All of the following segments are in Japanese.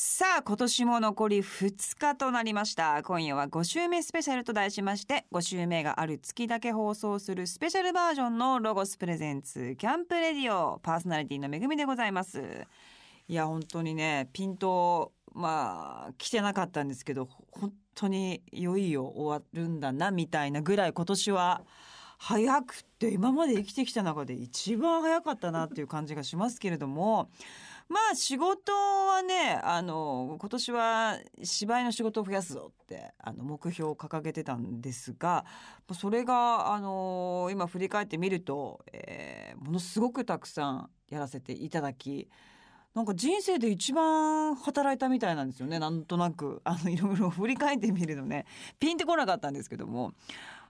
さあ今年も残り2日となりました。今夜は5週目スペシャルと題しまして5週目がある月だけ放送するスペシャルバージョンのロゴスプレゼンツキャンプレディオパーソナリティのめぐみでございます。いや本当にねピントまあ来てなかったんですけど本当にいよいよ終わるんだなみたいなぐらい今年は早くって今まで生きてきた中で一番早かったなっていう感じがしますけれどもまあ仕事はねあの今年は芝居の仕事を増やすぞってあの目標を掲げてたんですがそれがあの今振り返ってみると、えー、ものすごくたくさんやらせていただきなんか人生で一番働いたみたいなんですよね。なんとなく。あのいろいろ振り返ってみるのねピンってこなかったんですけども。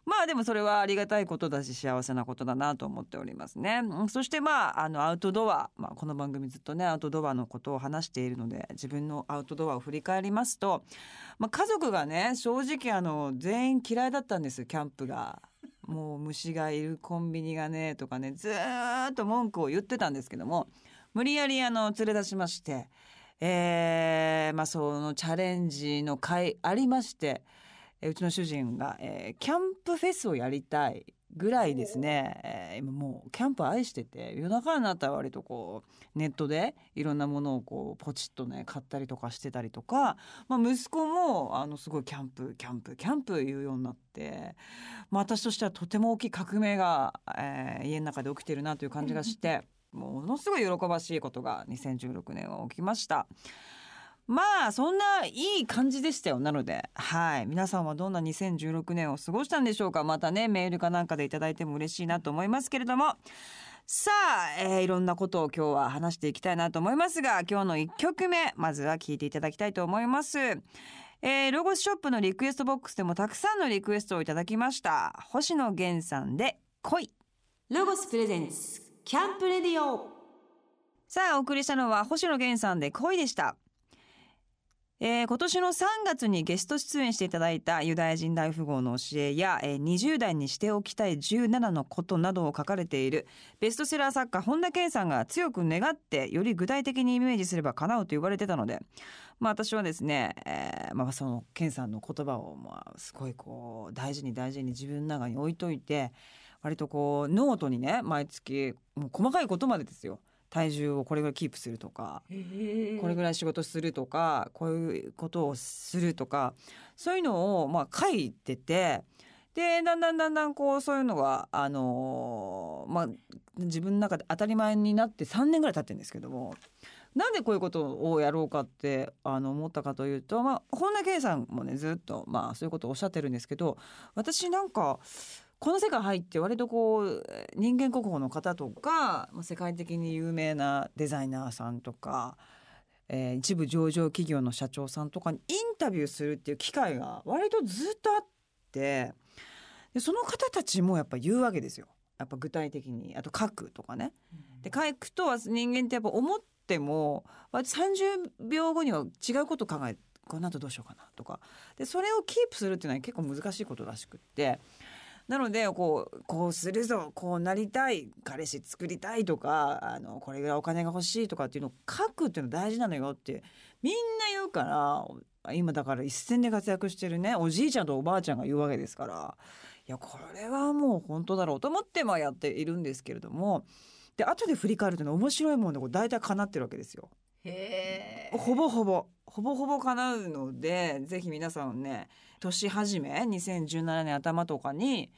まあでもそれはありがたいことだし幸せなことだなと思っておりますね。そしてまああのアウトドア、まあ、この番組ずっとねアウトドアのことを話しているので自分のアウトドアを振り返りますと、まあ、家族がね正直あの全員嫌いだったんですキャンプが。もう虫がいるコンビニがねとかねずっと文句を言ってたんですけども無理やりあの連れ出しまして、えー、まあそのチャレンジの会ありまして。うちの主人が、えー、キャンプフェスをやりたいぐらいですね、えー、今もうキャンプ愛してて夜中になったら割とこうネットでいろんなものをこうポチッとね買ったりとかしてたりとか、まあ、息子もあのすごいキャンプキャンプキャンプ言うようになって、まあ、私としてはとても大きい革命が、えー、家の中で起きてるなという感じがしてものすごい喜ばしいことが2016年は起きました。まあそんないい感じでしたよなので。はい。皆さんはどんな2016年を過ごしたんでしょうか？またねメールかなんかでいただいても嬉しいなと思いますけれども。さあ、えー、いろんなことを今日は話していきたいなと思いますが今日の1曲目まずは聴いていただきたいと思います。えー、ロゴスショップのリクエストボックスでもたくさんのリクエストをいただきました。星野源さんで恋。ロゴスプレゼンツキャンプレディオ。さあお送りしたのは星野源さんで恋でしたえー、今年の3月にゲスト出演していただいたユダヤ人大富豪の教えや、えー、20代にしておきたい17のことなどを書かれているベストセラー作家本田健さんが強く願ってより具体的にイメージすれば叶うと言われてたので、まあ、私はですね、えーまあ、その健さんの言葉を、まあ、すごいこう大事に大事に自分の中に置いといて割とこうノートにね毎月もう細かいことまでですよ。体重をこれぐらいキープするとかこれぐらい仕事するとかこういうことをするとかそういうのをまあ書いててでだんだんだんだんこうそういうのが、あのー、まあ、自分の中で当たり前になって3年ぐらい経ってるんですけどもなんでこういうことをやろうかってあの思ったかというと、まあ、本田圭さんもねずっと、まあ、そういうことをおっしゃってるんですけど私なんかこの世界入って割とこう人間国宝の方とか世界的に有名なデザイナーさんとか、えー、一部上場企業の社長さんとかにインタビューするっていう機会が割とずっとあってでその方たちもやっぱ言うわけですよ。やっぱ具体的にあと書くとかね。で書くとは人間ってやっぱ思っても30秒後には違うこと考えこの後どうしようかなとかでそれをキープするっていうのは結構難しいことらしくってなのでこうこうするぞこうなりたい彼氏作りたいとかあのこれぐらいお金が欲しいとかっていうのを書くっていうの大事なのよってみんな言うから今だから一線で活躍してるねおじいちゃんとおばあちゃんが言うわけですからいやこれはもう本当だろうと思ってまあやっているんですけれどもで後で振り返るとね面白いもんでこう大体叶ってるわけですよ。へほぼほぼほぼほぼ叶うのでぜひ皆さんね年始め2017年頭とかに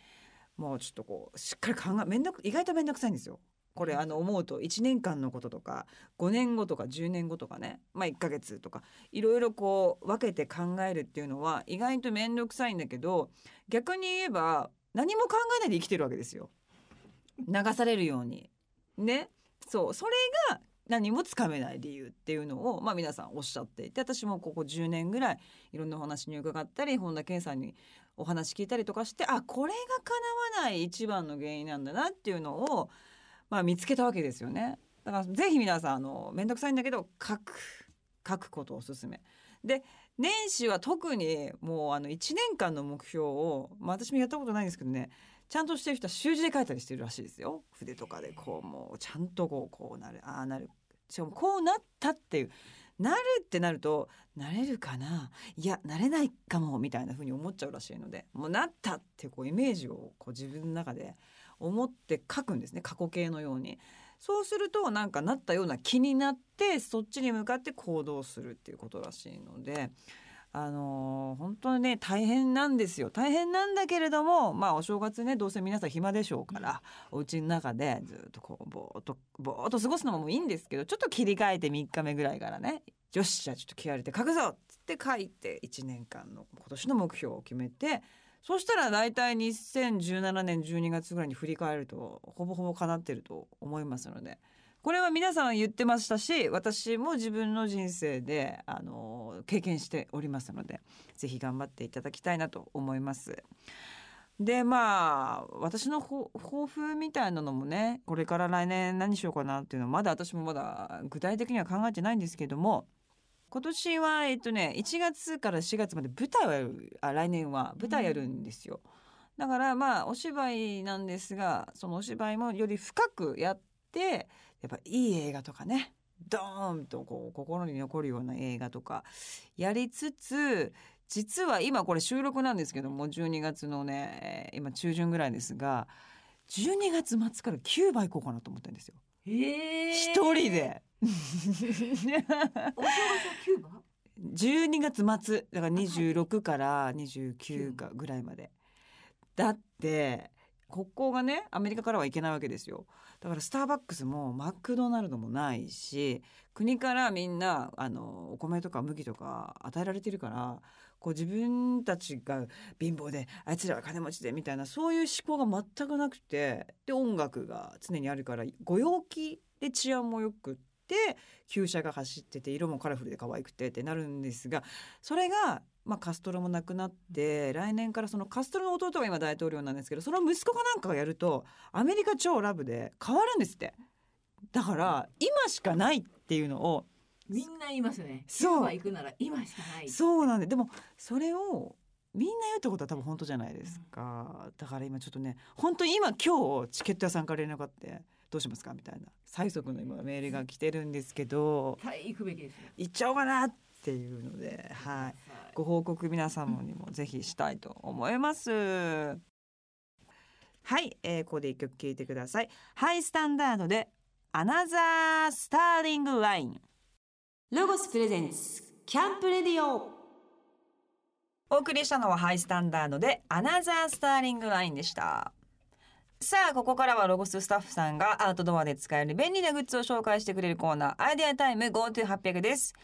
もうちょっとこうしっかり考えめんどく意外と面倒くさいんですよ。これあの思うと1年間のこととか5年後とか10年後とかねまあ1ヶ月とかいろいろこう分けて考えるっていうのは意外と面倒くさいんだけど逆に言えば何も考えないで生きてるわけですよ。流されるように。ね。そうそれが何もつかめない理由っていうのを、まあ、皆さんおっしゃっていて私もここ10年ぐらいいろんなお話に伺ったり本田健さんにお話聞いたりとかしてあこれが叶わない一番の原因なんだなっていうのを、まあ、見つけたわけですよね。だからぜひ皆さんあの面倒くさいんだけど書く書くことをおすすめ。で年始は特にもうあの1年間の目標を、まあ、私もやったことないんですけどねちゃんとしてる人は習字で書いたりしてるらしいですよ筆とかでこうもうちゃんとこうこうなるああなるしかもこうなったっていうなるってなるとなれるかな？いやなれないかもみたいな風に思っちゃうらしいのでもうなったってこうイメージをこう自分の中で思って書くんですね過去形のように。そうするとなんかなったような気になってそっちに向かって行動するっていうことらしいので。あのー、本当にね大変なんですよ。大変なんだけれどもまあお正月ねどうせ皆さん暇でしょうから、うん、お家の中でずっとこうぼーっとぼーっと過ごすのもいいんですけどちょっと切り替えて3日目ぐらいからねよしじゃあちょっと気合入れて書くぞっつって書いて1年間の今年の目標を決めてそしたら大体2017年12月ぐらいに振り返るとほぼほぼ叶ってると思いますのでこれは皆さん言ってましたし私も自分の人生であの経験しておりますのでぜひ頑張っていただきたいなと思います。でまあ私の抱負みたいなのもねこれから来年何しようかなっていうのはまだ私もまだ具体的には考えてないんですけども今年はえっとね1月から4月まで舞台をやるあ来年は舞台やるんですよ。だからまあお芝居なんですがそのお芝居もより深くやってやっぱいい映画とかねドーンとこう心に残るような映画とかやりつつ実は今これ収録なんですけども12月のね今中旬ぐらいですが12月末からキューバ行こうかなと思ってるんですよ。一人で。お正キューバ12月末。だから26から29かぐらいまで。だって国交がねアメリカからは行けないわけですよ。だからスターバックスもマクドナルドもないし国からみんなあのお米とか麦とか与えられてるからこう自分たちが貧乏であいつらは金持ちでみたいなそういう思考が全くなくてで音楽が常にあるからご陽気で治安もよくって旧車が走ってて色もカラフルで可愛くてってなるんですがそれが、まあ、カストロも亡くなって来年からそのカストロの弟が今大統領なんですけどその息子がなんかがやるとアメリカ超ラブで変わるんですって。だから今しかないっていうのを。みんな言いますよね。そう。行くなら今しかない。そうなんででもそれをみんな言うってことは多分本当じゃないですか、うん、だから今ちょっとね本当に今今日チケット屋さんから連絡あってどうしますかみたいな。最速の今メールが来てるんですけど、はい、行くべきです行っちゃおうかなっていうので、はい、ご報告皆様にもぜひしたいと思います。はい、えー、ここで一曲聴いてください。ハイスタンダードでアナザースターリングライン。ロゴスプレゼンツキャンプレディオ。お送りしたのはハイスタンダードでアナザースターリングラインでした。さあここからはロゴススタッフさんがアウトドアで使える便利なグッズを紹介してくれるコーナーアイデアタイム GoTo800 です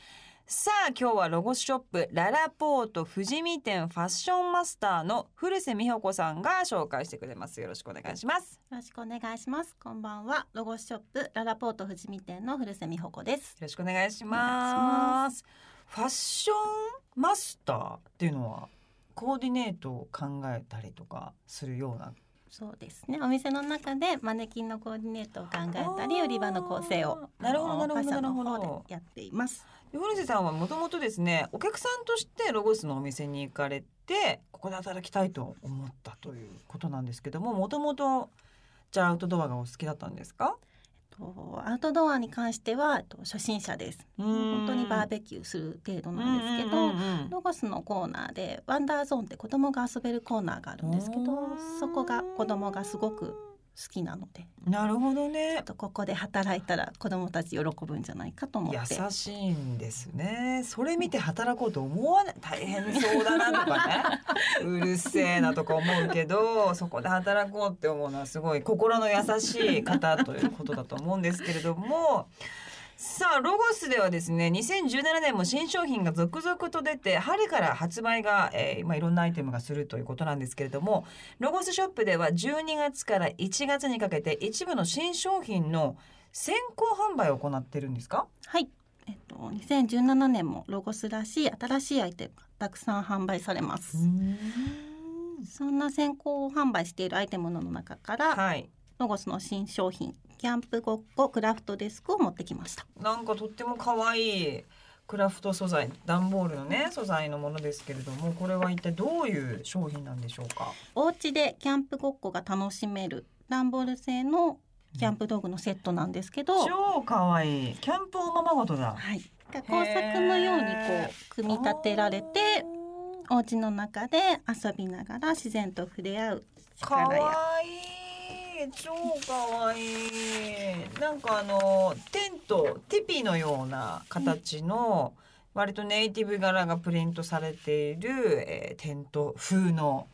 さあ今日はロゴスショップララポート富士見店ファッションマスターの古瀬美穂子さんが紹介してくれます。よろしくお願いします。よろしくお願いします。こんばんは。ロゴスショップララポート富士見店の古瀬美穂子です。よろしくお願いします。ファッションマスターっていうのはコーディネートを考えたりとかするような？そうですね。お店の中でマネキンのコーディネートを考えたり売り場の構成をなるほどなるほどなるほど。やっています古瀬さんはもともとですねお客さんとしてロゴスのお店に行かれてここで働きたいと思ったということなんですけどももともとじゃあアウトドアがお好きだったんですか？アウトドアに関しては初心者です。本当にバーベキューする程度なんですけど、ロゴスのコーナーでワンダーゾーンって子供が遊べるコーナーがあるんですけどそこが子供がすごく好きなので。なるほどね。とここで働いたら子どもたち喜ぶんじゃないかと思って。優しいんですね。それ見て働こうと思わない？大変そうだなとかね。うるせえなとか思うけどそこで働こうって思うのはすごい心の優しい方ということだと思うんですけれどもさあロゴスではですね2017年も新商品が続々と出て春から発売が、えーまあ、いろんなアイテムがするということなんですけれどもロゴスショップでは12月から1月にかけて一部の新商品の先行販売を行ってるんですか？はい。えっと、2017年もロゴスらしい新しいアイテムがたくさん販売されます。そんな先行販売しているアイテムの中から、はい、ロゴスの新商品キャンプごっこクラフトデスクを持ってきました。なんかとっても可愛いクラフト素材段ボールのね素材のものですけれどもこれは一体どういう商品なんでしょうか？お家でキャンプごっこが楽しめる段ボール製のキャンプ道具のセットなんですけど、超可愛い。キャンプおままごとだ。はい。工作のようにこう組み立てられてお家の中で遊びながら自然と触れ合う力や。い超かわいいなんかあのテントティピのような形の、割とネイティブ柄がプリントされている、えー、テント風の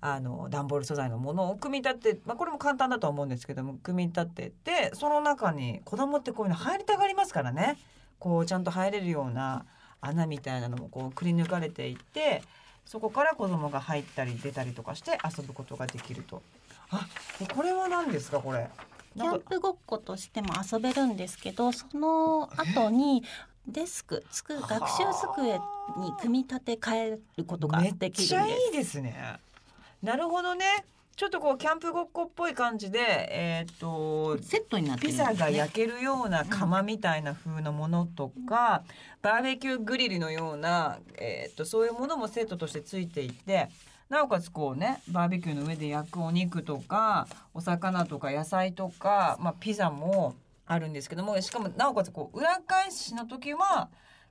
あの段ボール素材のものを組み立て、まあ、これも簡単だとは思うんですけども組み立ててその中に子供ってこういうの入りたがりますからねこうちゃんと入れるような穴みたいなのもこうくり抜かれていてそこから子供が入ったり出たりとかして遊ぶことができると。あこれは何ですかこれ？キャンプごっことしても遊べるんですけどその後にデスクつく学習机に組み立て替えることができるんです。めっちゃいいですね。なるほどね。ちょっとこうキャンプごっこっぽい感じで、えっ、ー、とセットになって、ね、ピザが焼けるような窯みたいな風のものとか、うん、バーベキューグリルのような、えっ、ー、とそういうものもセットとしてついていて。なおかつこうねバーベキューの上で焼くお肉とかお魚とか野菜とか、まあ、ピザもあるんですけどもしかもなおかつこう裏返しの時は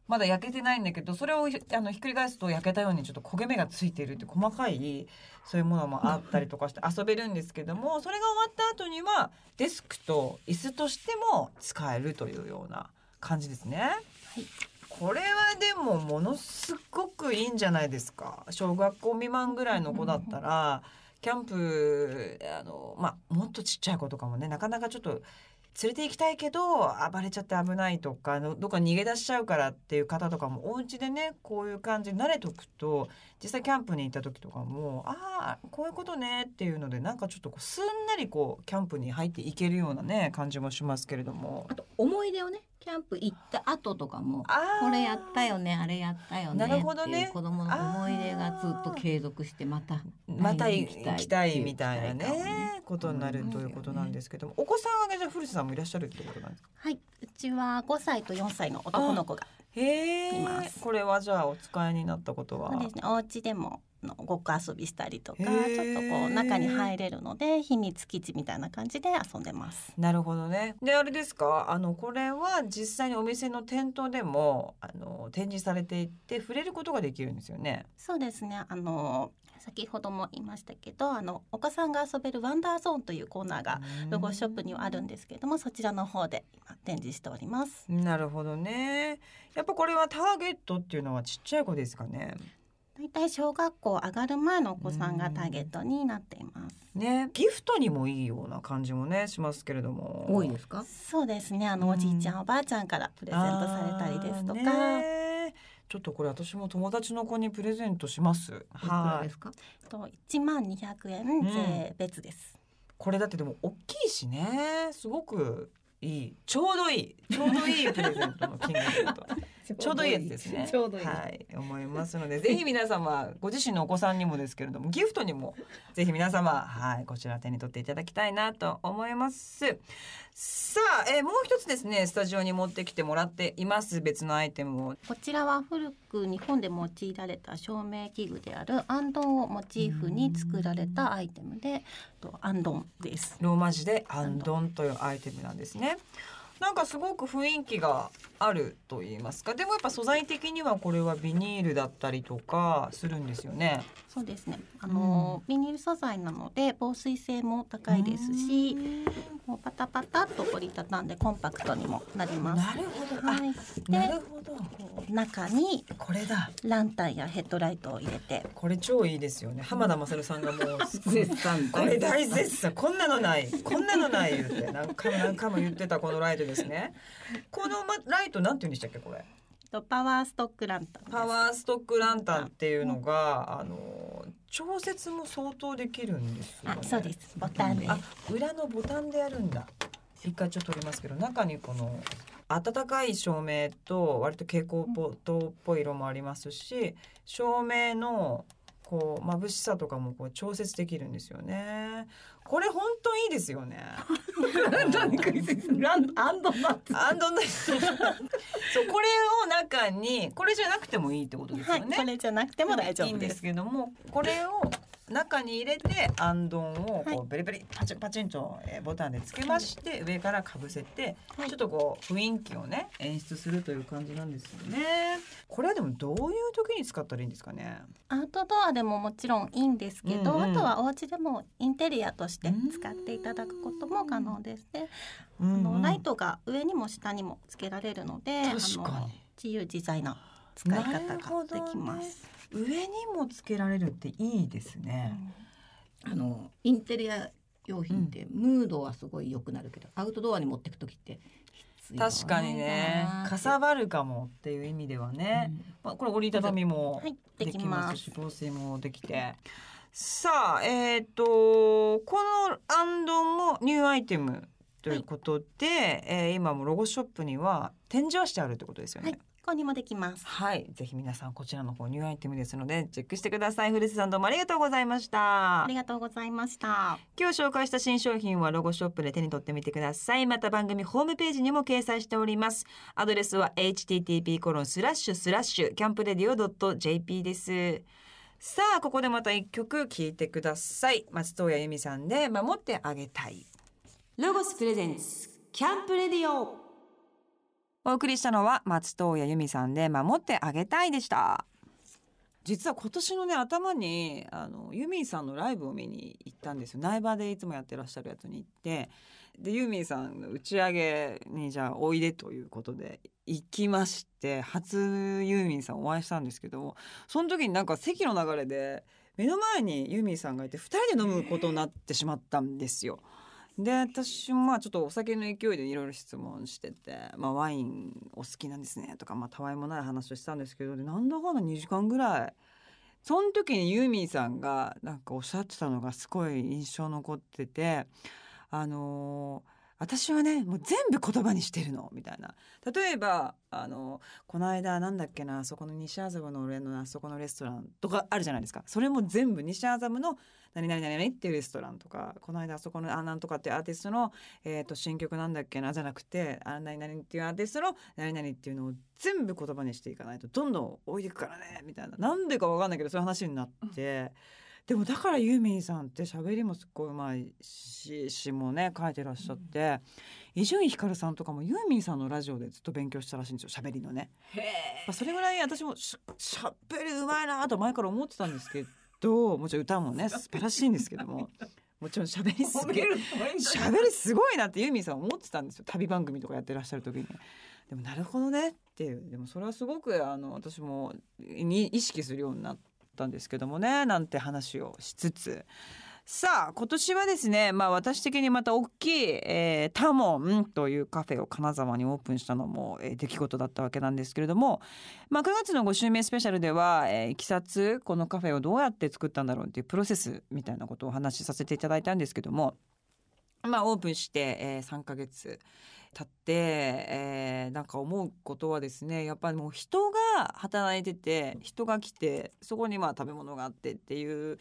まだ焼けてないんだけどそれをあのひっくり返すと焼けたようにちょっと焦げ目がついてるって細かいそういうものもあったりとかして遊べるんですけどもそれが終わった後にはデスクと椅子としても使えるというような感じですね。はいこれはでもものすごくいいんじゃないですか小学校未満ぐらいの子だったらキャンプあの、まあ、もっとちっちゃい子とかもねなかなかちょっと連れて行きたいけど暴れちゃって危ないとかどっか逃げ出しちゃうからっていう方とかもお家でねこういう感じに慣れとくと実際キャンプに行った時とかもああこういうことねっていうのでなんかちょっとこうすんなりこうキャンプに入っていけるようなね感じもしますけれども。あと思い出をねキャンプ行った後とかもこれやったよねあれやったよねなるほどね。子供の思い出がずっと継続してまたまた行きたいみたいなねことになるということなんですけども、お子さんがじゃ古瀬さんもいらっしゃるってことなんですか？はい。うちは5歳と4歳の男の子がいます。これはじゃあお使いになったことは？そうですね。お家でものごっこ遊びしたりとかちょっとこう中に入れるので秘密基地みたいな感じで遊んでます。なるほどね。であれですか？あのこれは実際にお店の店頭でもあの展示されていて触れることができるんですよね？そうですね。あの先ほども言いましたけどあのお子さんが遊べるワンダーゾーンというコーナーがロゴショップにはあるんですけれどもそちらの方で今展示しております。なるほどね。やっぱこれはターゲットっていうのはちっちゃい子ですかね？大体小学校上がる前のお子さんがターゲットになっています。ね、ギフトにもいいような感じもねしますけれども。多いですか？そうですね。あのおじいちゃん、おばあちゃんからプレゼントされたりですとか。ちょっとこれ私も友達の子にプレゼントします。はい。と一万二百円税別です、うん、これだってでも大きいしね、すごくいい、ちょうどいい、ちょうどいいプレゼントの金額と。ちょうどいいやつですね。ちょうどいい。はい、思いますので、ぜひ皆様、ご自身のお子さんにもですけれども、ギフトにも。ぜひ皆様、はい、こちら手に取っていただきたいなと思います。さあ、えー、もう一つですね、スタジオに持ってきてもらっています。別のアイテムを。こちらは古く日本で用いられた照明器具であるアンドンをモチーフに作られたアイテムで、とアンドンです。ローマ字でアンドンというアイテムなんですね。なんかすごく雰囲気があると言いますか。でもやっぱ素材的にはこれはビニールだったりとかするんですよね。そうですね。あの、うん、ビニール素材なので防水性も高いですしもうパタパタっと折りたたんでコンパクトにもなります。なるほど、はい、なるほど。中にこれだ。ランタンやヘッドライトを入れて。これ超いいですよね。浜田雅さんがもう 絶賛これ大絶賛。こんなのない。こんなのない言って何回も何回も言ってたこのライトですね。このライトなんて言うんでしたっけこれ？パワーストックランタンパワーストックランタンっていうのが、あの調節も相当できるんですよ、ね、あそうです。ボタンで。裏のボタンでやるんだ。一回ちょっと取りますけど中にこの暖かい照明と割と蛍光灯っぽい色もありますし照明のこう眩しさとかもこう調節できるんですよね。これ本ですよね。アンドナッツ。アンドナッツ。そうこれを中にこれじゃなくてもいいってことですよね。はい、これじゃなくても大丈夫です。いいんですけどもこれを中に入れてあんどんをこうベリベリパチンパチンとボタンでつけまして、上からかぶせて、ちょっとこう雰囲気をね演出するという感じなんですよね。これはでもどういう時に使ったらいいんですかね？アウトドアでももちろんいいんですけど、うんうん、あとはお家でもインテリアとして使っていただくことも可能ですね。あのライトが上にも下にもつけられるので、あの自由自在な使い方ができます。上にもつけられるっていいですね。うん、あのインテリア用品ってムードはすごい良くなるけど、アウトドアに持っていく時って確かにね。かさばるかもっていう意味ではね、うん、まあ、これ折りたたみもできます。し防水もできて。さあえっ、ー、とこのアンドンもニューアイテムということで、はい、えー、今もロゴショップには展示はしてあるってことですよね。はい購入もできます。はい。ぜひ皆さんこちらの方ニューアイテムですのでチェックしてください。古瀬さんどうもありがとうございました。ありがとうございました。今日紹介した新商品はロゴショップで手に取ってみてください。また番組ホームページにも掲載しております。アドレスは http コロンスラッシュスラッシュキャンプレディオ .jp です。さあここでまた一曲聴いてください。松任谷由実さんで守ってあげたい。ロゴスプレゼンツキャンプレディオお送りしたのは松任谷由実さんで守ってあげたいでした。実は今年のね頭にあのユミンさんのライブを見に行ったんですよ。苗場でいつもやってらっしゃるやつに行って。でユーミンさんの打ち上げにじゃあおいでということで行きまして初ユーミンさんお会いしたんですけどその時になんか席の流れで目の前にユーミンさんがいて2人で飲むことになってしまったんですよ。で私もまあちょっとお酒の勢いでいろいろ質問してて「まあ、ワインお好きなんですね」とか、まあ、たわいもない話をしたんですけどでなんだかんだ2時間ぐらいその時にユーミンさんがなんかおっしゃってたのがすごい印象残っててあのー私はねもう全部言葉にしてるの。みたいな。例えばあのこの間なんだっけなあそこの西麻布の俺のあそこのレストランとかあるじゃないですか。それも全部西麻布の何々何々っていうレストランとかこの間あそこのあなんとかっていうアーティストの、えー、と新曲なんだっけなじゃなくてあ何々っていうアーティストの何々っていうのを全部言葉にしていかないとどんどん置いていくからねみたいな。なんでか分かんないけどそういう話になって。でもだからユーミンさんって喋りもすっごいうまいし詩もね書いてらっしゃって伊集院光さんとかもユーミンさんのラジオでずっと勉強したらしいんですよ喋りのね。それぐらい私もしゃべりうまいなと前から思ってたんですけどもちろん歌もね 素晴らしいんですけども。もちろん喋りすげ喋りすごいなってユーミンさん思ってたんですよ旅番組とかやってらっしゃる時に。でもなるほどねっていうでもそれはすごくあの私もに意識するようになって。ったんですけどもねなんて話をしつつ。さあ今年はですねまあ私的にまた大きい、えー、タモンというカフェを金沢にオープンしたのも、えー、出来事だったわけなんですけれども、まあ、9月の5週目スペシャルでは、えー、いきさつこのカフェをどうやって作ったんだろうっていうプロセスみたいなことをお話しさせていただいたんですけどもまあオープンして、えー、3ヶ月経って、えー、なんか思うことはですねやっぱりもう人が働いてて人が来てそこにまあ食べ物があってっていう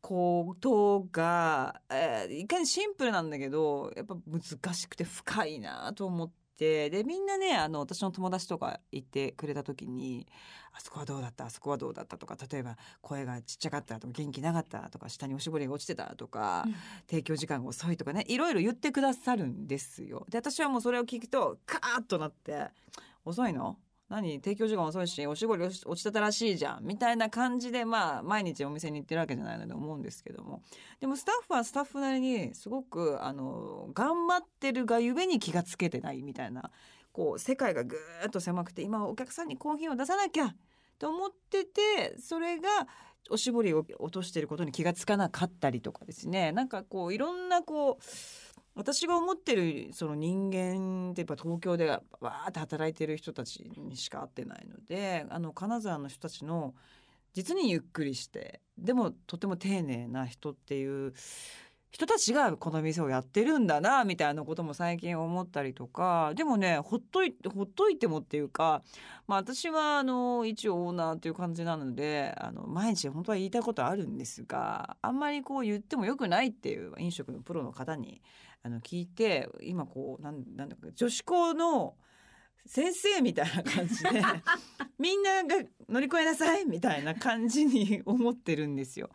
ことが、えー、いかにシンプルなんだけどやっぱ難しくて深いなと思って。でみんなねあの私の友達とかいてくれた時にあそこはどうだった？あそこはどうだった？とか例えば声がちっちゃかったとか元気なかった？とか下におしぼりが落ちてた？とか、うん、提供時間が遅いとかねいろいろ言ってくださるんですよ。で私はもうそれを聞くとカーッとなって「遅いの？何？提供時間遅いしおしぼり落ちてたらしいじゃん。みたいな感じでまあ毎日お店に行ってるわけじゃないので思うんですけども。でもスタッフはスタッフなりにすごくあの頑張ってるがゆえに気がつけてないみたいなこう世界がぐーっと狭くて今お客さんにコーヒーを出さなきゃと思っててそれがおしぼりを落としてることに気がつかなかったりとかですね。なんかこういろんなこう私が思ってるその人間ってやっぱ東京でわーって働いてる人たちにしか会ってないのであの金沢の人たちの実にゆっくりしてでもとても丁寧な人っていう人たちがこの店をやってるんだなみたいなことも最近思ったりとかでもねほっといてほっといてもっていうか、まあ、私はあの一応オーナーという感じなのであの毎日本当は言いたいことあるんですがあんまりこう言ってもよくないっていう飲食のプロの方にあの聞いて今こうなんなんだか女子校の先生みたいな感じで みんなが乗り越えなさいみたいな感じに思ってるんですよ。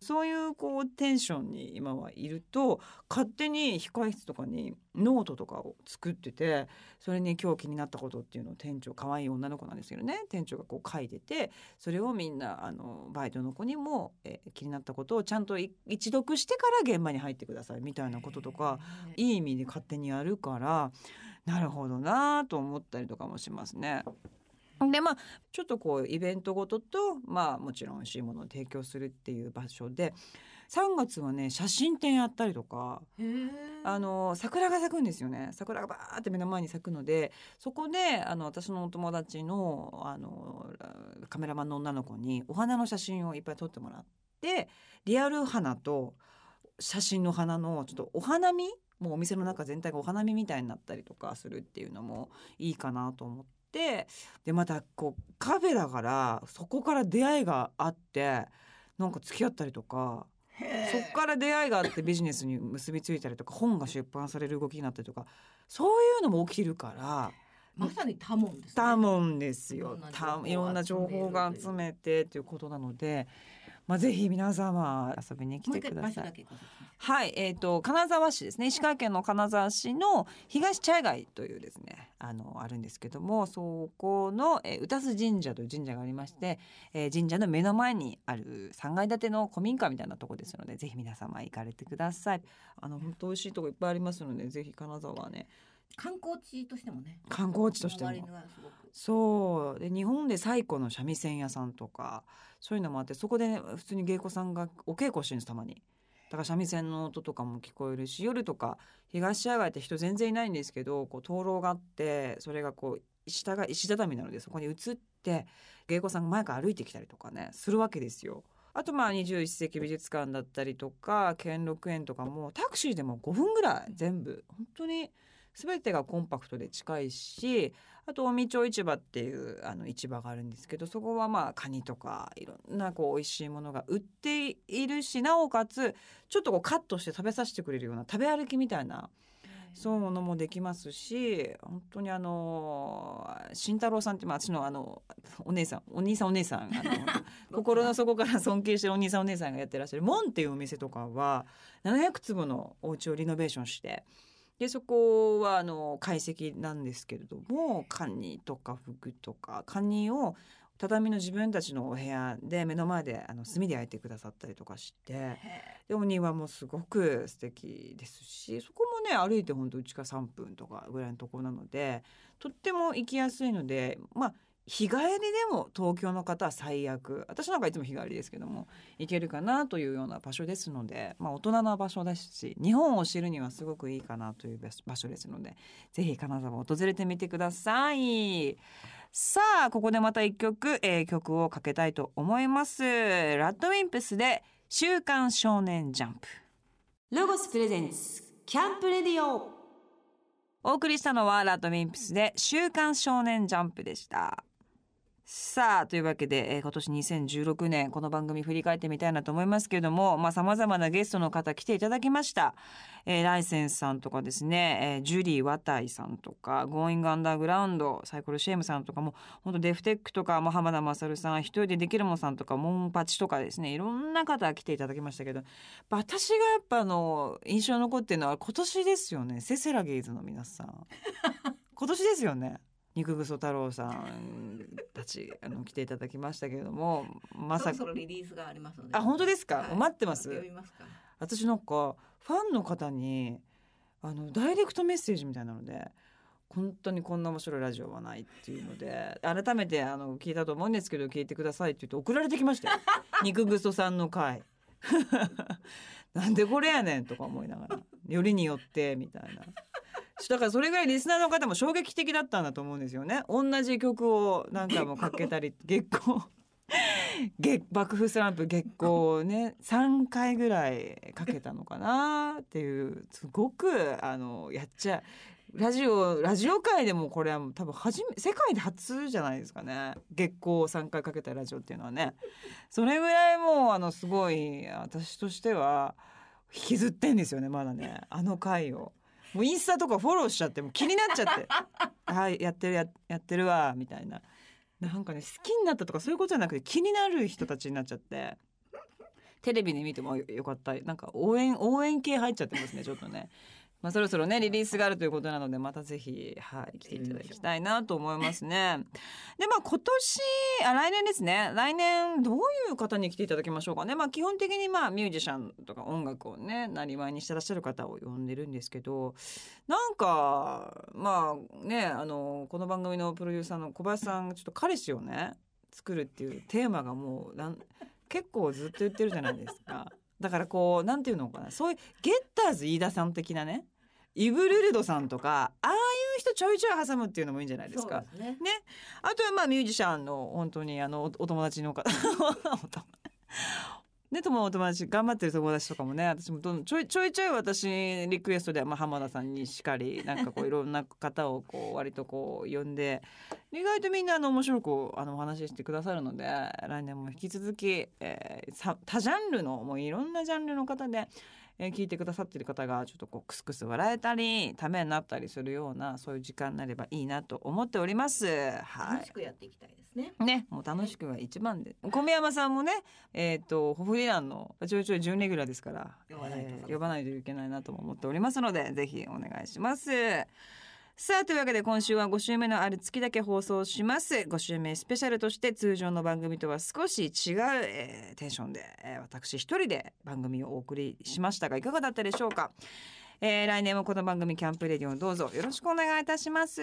そういうこうテンションに今はいると勝手に控室とかにノートとかを作っててそれに今日気になったことっていうのを店長可愛い女の子なんですけどね店長がこう書いててそれをみんなあのバイトの子にも、えー、気になったことをちゃんと一読してから現場に入ってくださいみたいなこととかいい意味で勝手にやるからなるほどなと思ったりとかもしますね。でまあちょっとこうイベントごととまあもちろん美味しいものを提供するっていう場所で3月はね写真展やったりとかあの桜が咲くんですよね。桜がバーって目の前に咲くのでそこであの私のお友達のあのカメラマンの女の子にお花の写真をいっぱい撮ってもらってリアル花と写真の花のちょっとお花見もうお店の中全体がお花見みたいになったりとかするっていうのもいいかなと思って。ってでまたこうカフェだからそこから出会いがあってなんか付き合ったりとかそっから出会いがあってビジネスに結びついたりとか本が出版される動きになったりとかそういうのも起きるから。まさに多聞です、ね、多聞ですよ。いろんな情報が集めてということなので、まあ、ぜひ皆様遊びに来てください。はい、えっ、ー、と金沢市ですね。石川県の金沢市の東茶屋街というですね、あのあるんですけども、そこの、えー、宇多津神社という神社がありまして、えー、神社の目の前にある3階建ての古民家みたいなとこですので、ぜひ皆様行かれてください。あの本当美味しいとこいっぱいありますので、ぜひ金沢はね。観光地としてもね。観光地としても。そう。で日本で最古の三味線屋さんとかそういうのもあってそこで、ね、普通に芸妓さんがお稽古してるんですたまに。だから三味線の音とかも聞こえるし夜とか東野外って人全然いないんですけどこう灯籠があってそれがこう下が石畳なのでそこに移って芸妓さんが前から歩いてきたりとかねするわけですよ。あとまあ21世紀美術館だったりとか兼六園とかもタクシーでも5分ぐらい全部。本当に全てがコンパクトで近いしあと近町市場っていうあの市場があるんですけどそこはまあカニとかいろんなこう美味しいものが売っているしなおかつちょっとこうカットして食べさせてくれるような食べ歩きみたいな。そういうものもできますし本当にあの慎太郎さんって私のあのお姉さんお兄さんお姉さん 心の底から尊敬してるお兄さんお姉さんがやってらっしゃる門っていうお店とかは700坪のお家をリノベーションしてでそこはあの懐石なんですけれどもカニとかフグとかカニを畳の自分たちのお部屋で目の前であの炭で焼いてくださったりとかしてでお庭もすごく素敵ですしそこもね歩いて本当うちから3分とかぐらいのところなのでとっても行きやすいのでまあ日帰りでも東京の方は最悪。私なんかいつも日帰りですけども行けるかなというような場所ですので、まあ、大人な場所ですし日本を知るにはすごくいいかなという場所ですのでぜひ金沢を訪れてみてください。さあここでまた一曲、えー、曲をかけたいと思います。ラッドウィンプスで週刊少年ジャンプ。ロゴスプレゼンツキャンプレディオ。お送りしたのはラッドウィンプスで週刊少年ジャンプでしたさあというわけで、えー、今年2016年この番組振り返ってみたいなと思いますけれどもさまざ、まなゲストの方来ていただきました、えー、ライセンスさんとかですね、えー、ジュリー・ワタイさんとかゴーイング・アンダーグラウンドサイコロシェームさんとかも本当デフテックとかも浜田勝さん一人でできるもんさんとかモンパチとかですねいろんな方来ていただきましたけど私がやっぱあの印象に残ってるのは今年ですよねセセラゲイズの皆さん。今年ですよね肉ぐそ太郎さんたちあの来ていただきましたけれどもまさか。リリースがありますので。あ本当ですか、はい、待ってます。私なんかファンの方にあのダイレクトメッセージみたいなので本当にこんな面白いラジオはないっていうので改めてあの聞いたと思うんですけど聞いてくださいって言って送られてきましたよ。肉ぐそさんの回 なんでこれやねんとか思いながら。よりによってみたいなだからそれぐらいリスナーの方も衝撃的だったんだと思うんですよね。同じ曲を何回もかけたり月光。月爆風スランプ月光をね3回ぐらいかけたのかなっていうすごくあのやっちゃラジオラジオ界でもこれは多分初め世界で初じゃないですかね。月光を3回かけたラジオっていうのはね。それぐらいもうあのすごい私としては引きずってんですよねまだね。あの回を。もうインスタとかフォローしちゃっても気になっちゃって「はいやってるややってるわ」みたいな。なんかね好きになったとかそういうことじゃなくて気になる人たちになっちゃって。テレビで見てもよかった。なんか応援応援系入っちゃってますねちょっとね。まあ、そろそろねリリースがあるということなのでまたぜひ、はい、来ていただきたいなと思いますね。でまあ今年あ来年ですね来年どういう方に来ていただきましょうかね。まあ、基本的にまあミュージシャンとか音楽をねなりわいにしてらっしゃる方を呼んでるんですけどなんかまあねあのこの番組のプロデューサーの小林さんちょっと彼氏をね作るっていうテーマがもうなん結構ずっと言ってるじゃないですか。だからこうなんていうのかな。そういうゲッターズ飯田さん的なねイブルルドさんとかああいう人ちょいちょい挟むっていうのもいいんじゃないですか。ね、ね、あとはまあミュージシャンの本当にあのお友達の方 ね、友お友達頑張ってる友達とかもね私もどんちょいちょいちょい私リクエストで、まあ、浜田さんにしかりなんかこう いろんな方をこう割とこう呼んで意外とみんなあの面白くあのお話ししてくださるので来年も引き続き、えー、多ジャンルのもういろんなジャンルの方でえー、聞いてくださってる方がちょっとこうクスクス笑えたりためになったりするようなそういう時間になればいいなと思っております。はい、楽しくやっていきたいですね。ね、もう楽しくが一番で。小宮山さんもね、えっ、ー、とホフリランのちょいちょい準レギュラーですから、呼ばないと、えー、呼ばないといけないなと思っておりますので、ぜひお願いします。さあというわけで今週は5週目のある月だけ放送します。5週目スペシャルとして通常の番組とは少し違う、えー、テンションで、えー、私一人で番組をお送りしましたがいかがだったでしょうか、えー、来年もこの番組キャンプレディオどうぞよろしくお願いいたします。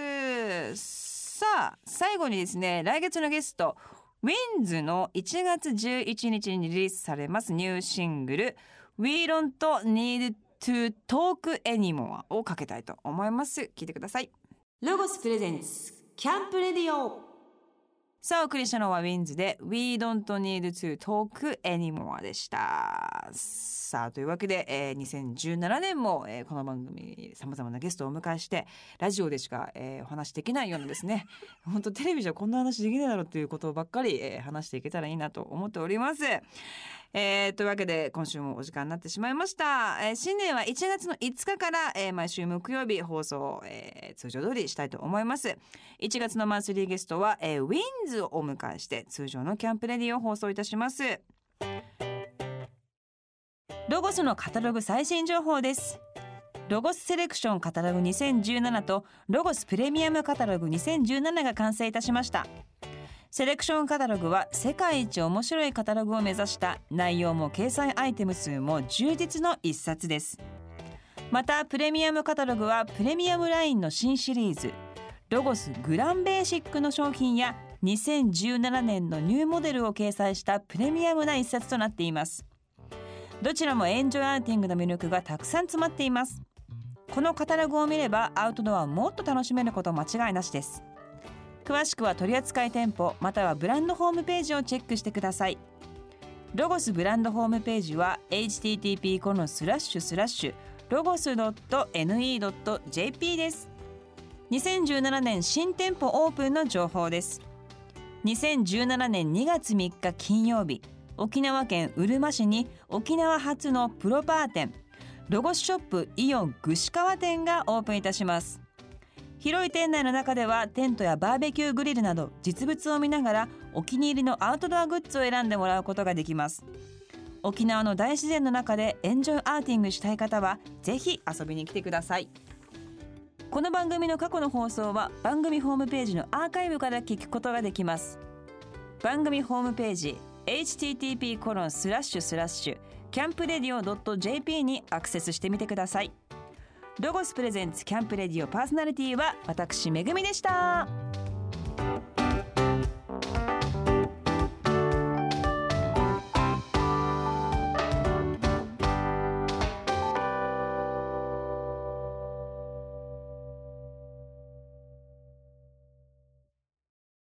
さあ最後にですね来月のゲストウィンズの1月11日にリリースされますニューシングル We Don't Need to Talk Anymore をかけたいと思います。聞いてください。ロゴスプレゼンツキャンプレディオ。さあお送りしたのはウィンズで We don't need to talk anymore でした。さあというわけで、えー、2017年も、えー、この番組さまざまなゲストをお迎えしてラジオでしか、えー、お話できないようなですね。本当テレビじゃこんな話できないだろうということばっかり、えー、話していけたらいいなと思っておりますえー、というわけで今週もお時間になってしまいました、えー、新年は1月の5日から、えー、毎週木曜日放送、えー、通常通りしたいと思います。1月のマンスリーゲストは、えー、ウィンズをお迎えして通常のキャンプレディを放送いたします。ロゴスのカタログ最新情報です。ロゴスセレクションカタログ2017とロゴスプレミアムカタログ2017が完成いたしました。セレクションカタログは世界一面白いカタログを目指した内容も掲載アイテム数も充実の一冊です。またプレミアムカタログはプレミアムラインの新シリーズ。ロゴスグランベーシックの商品や2017年のニューモデルを掲載したプレミアムな一冊となっています。どちらもエンジョイアーティングの魅力がたくさん詰まっています。このカタログを見ればアウトドアをもっと楽しめること間違いなしです。詳しくは取扱店舗またはブランドホームページをチェックしてください。ロゴスブランドホームページは http コロンスラッシュスラッシュロゴス .ne.jp です。2017年新店舗オープンの情報です。2017年2月3日金曜日沖縄県うるま市に沖縄初のプロパー店ロゴスショップイオン串川店がオープンいたします。広い店内の中ではテントやバーベキューグリルなど実物を見ながらお気に入りのアウトドアグッズを選んでもらうことができます。沖縄の大自然の中でエンジョイアーティングしたい方はぜひ遊びに来てください。この番組の過去の放送は番組ホームページのアーカイブから聞くことができます。番組ホームページ http コロンスラッシュスラッシュキャンプレディオ .jp にアクセスしてみてください。ロゴスプレゼンツキャンプレディオパーソナリティは私めぐみでした。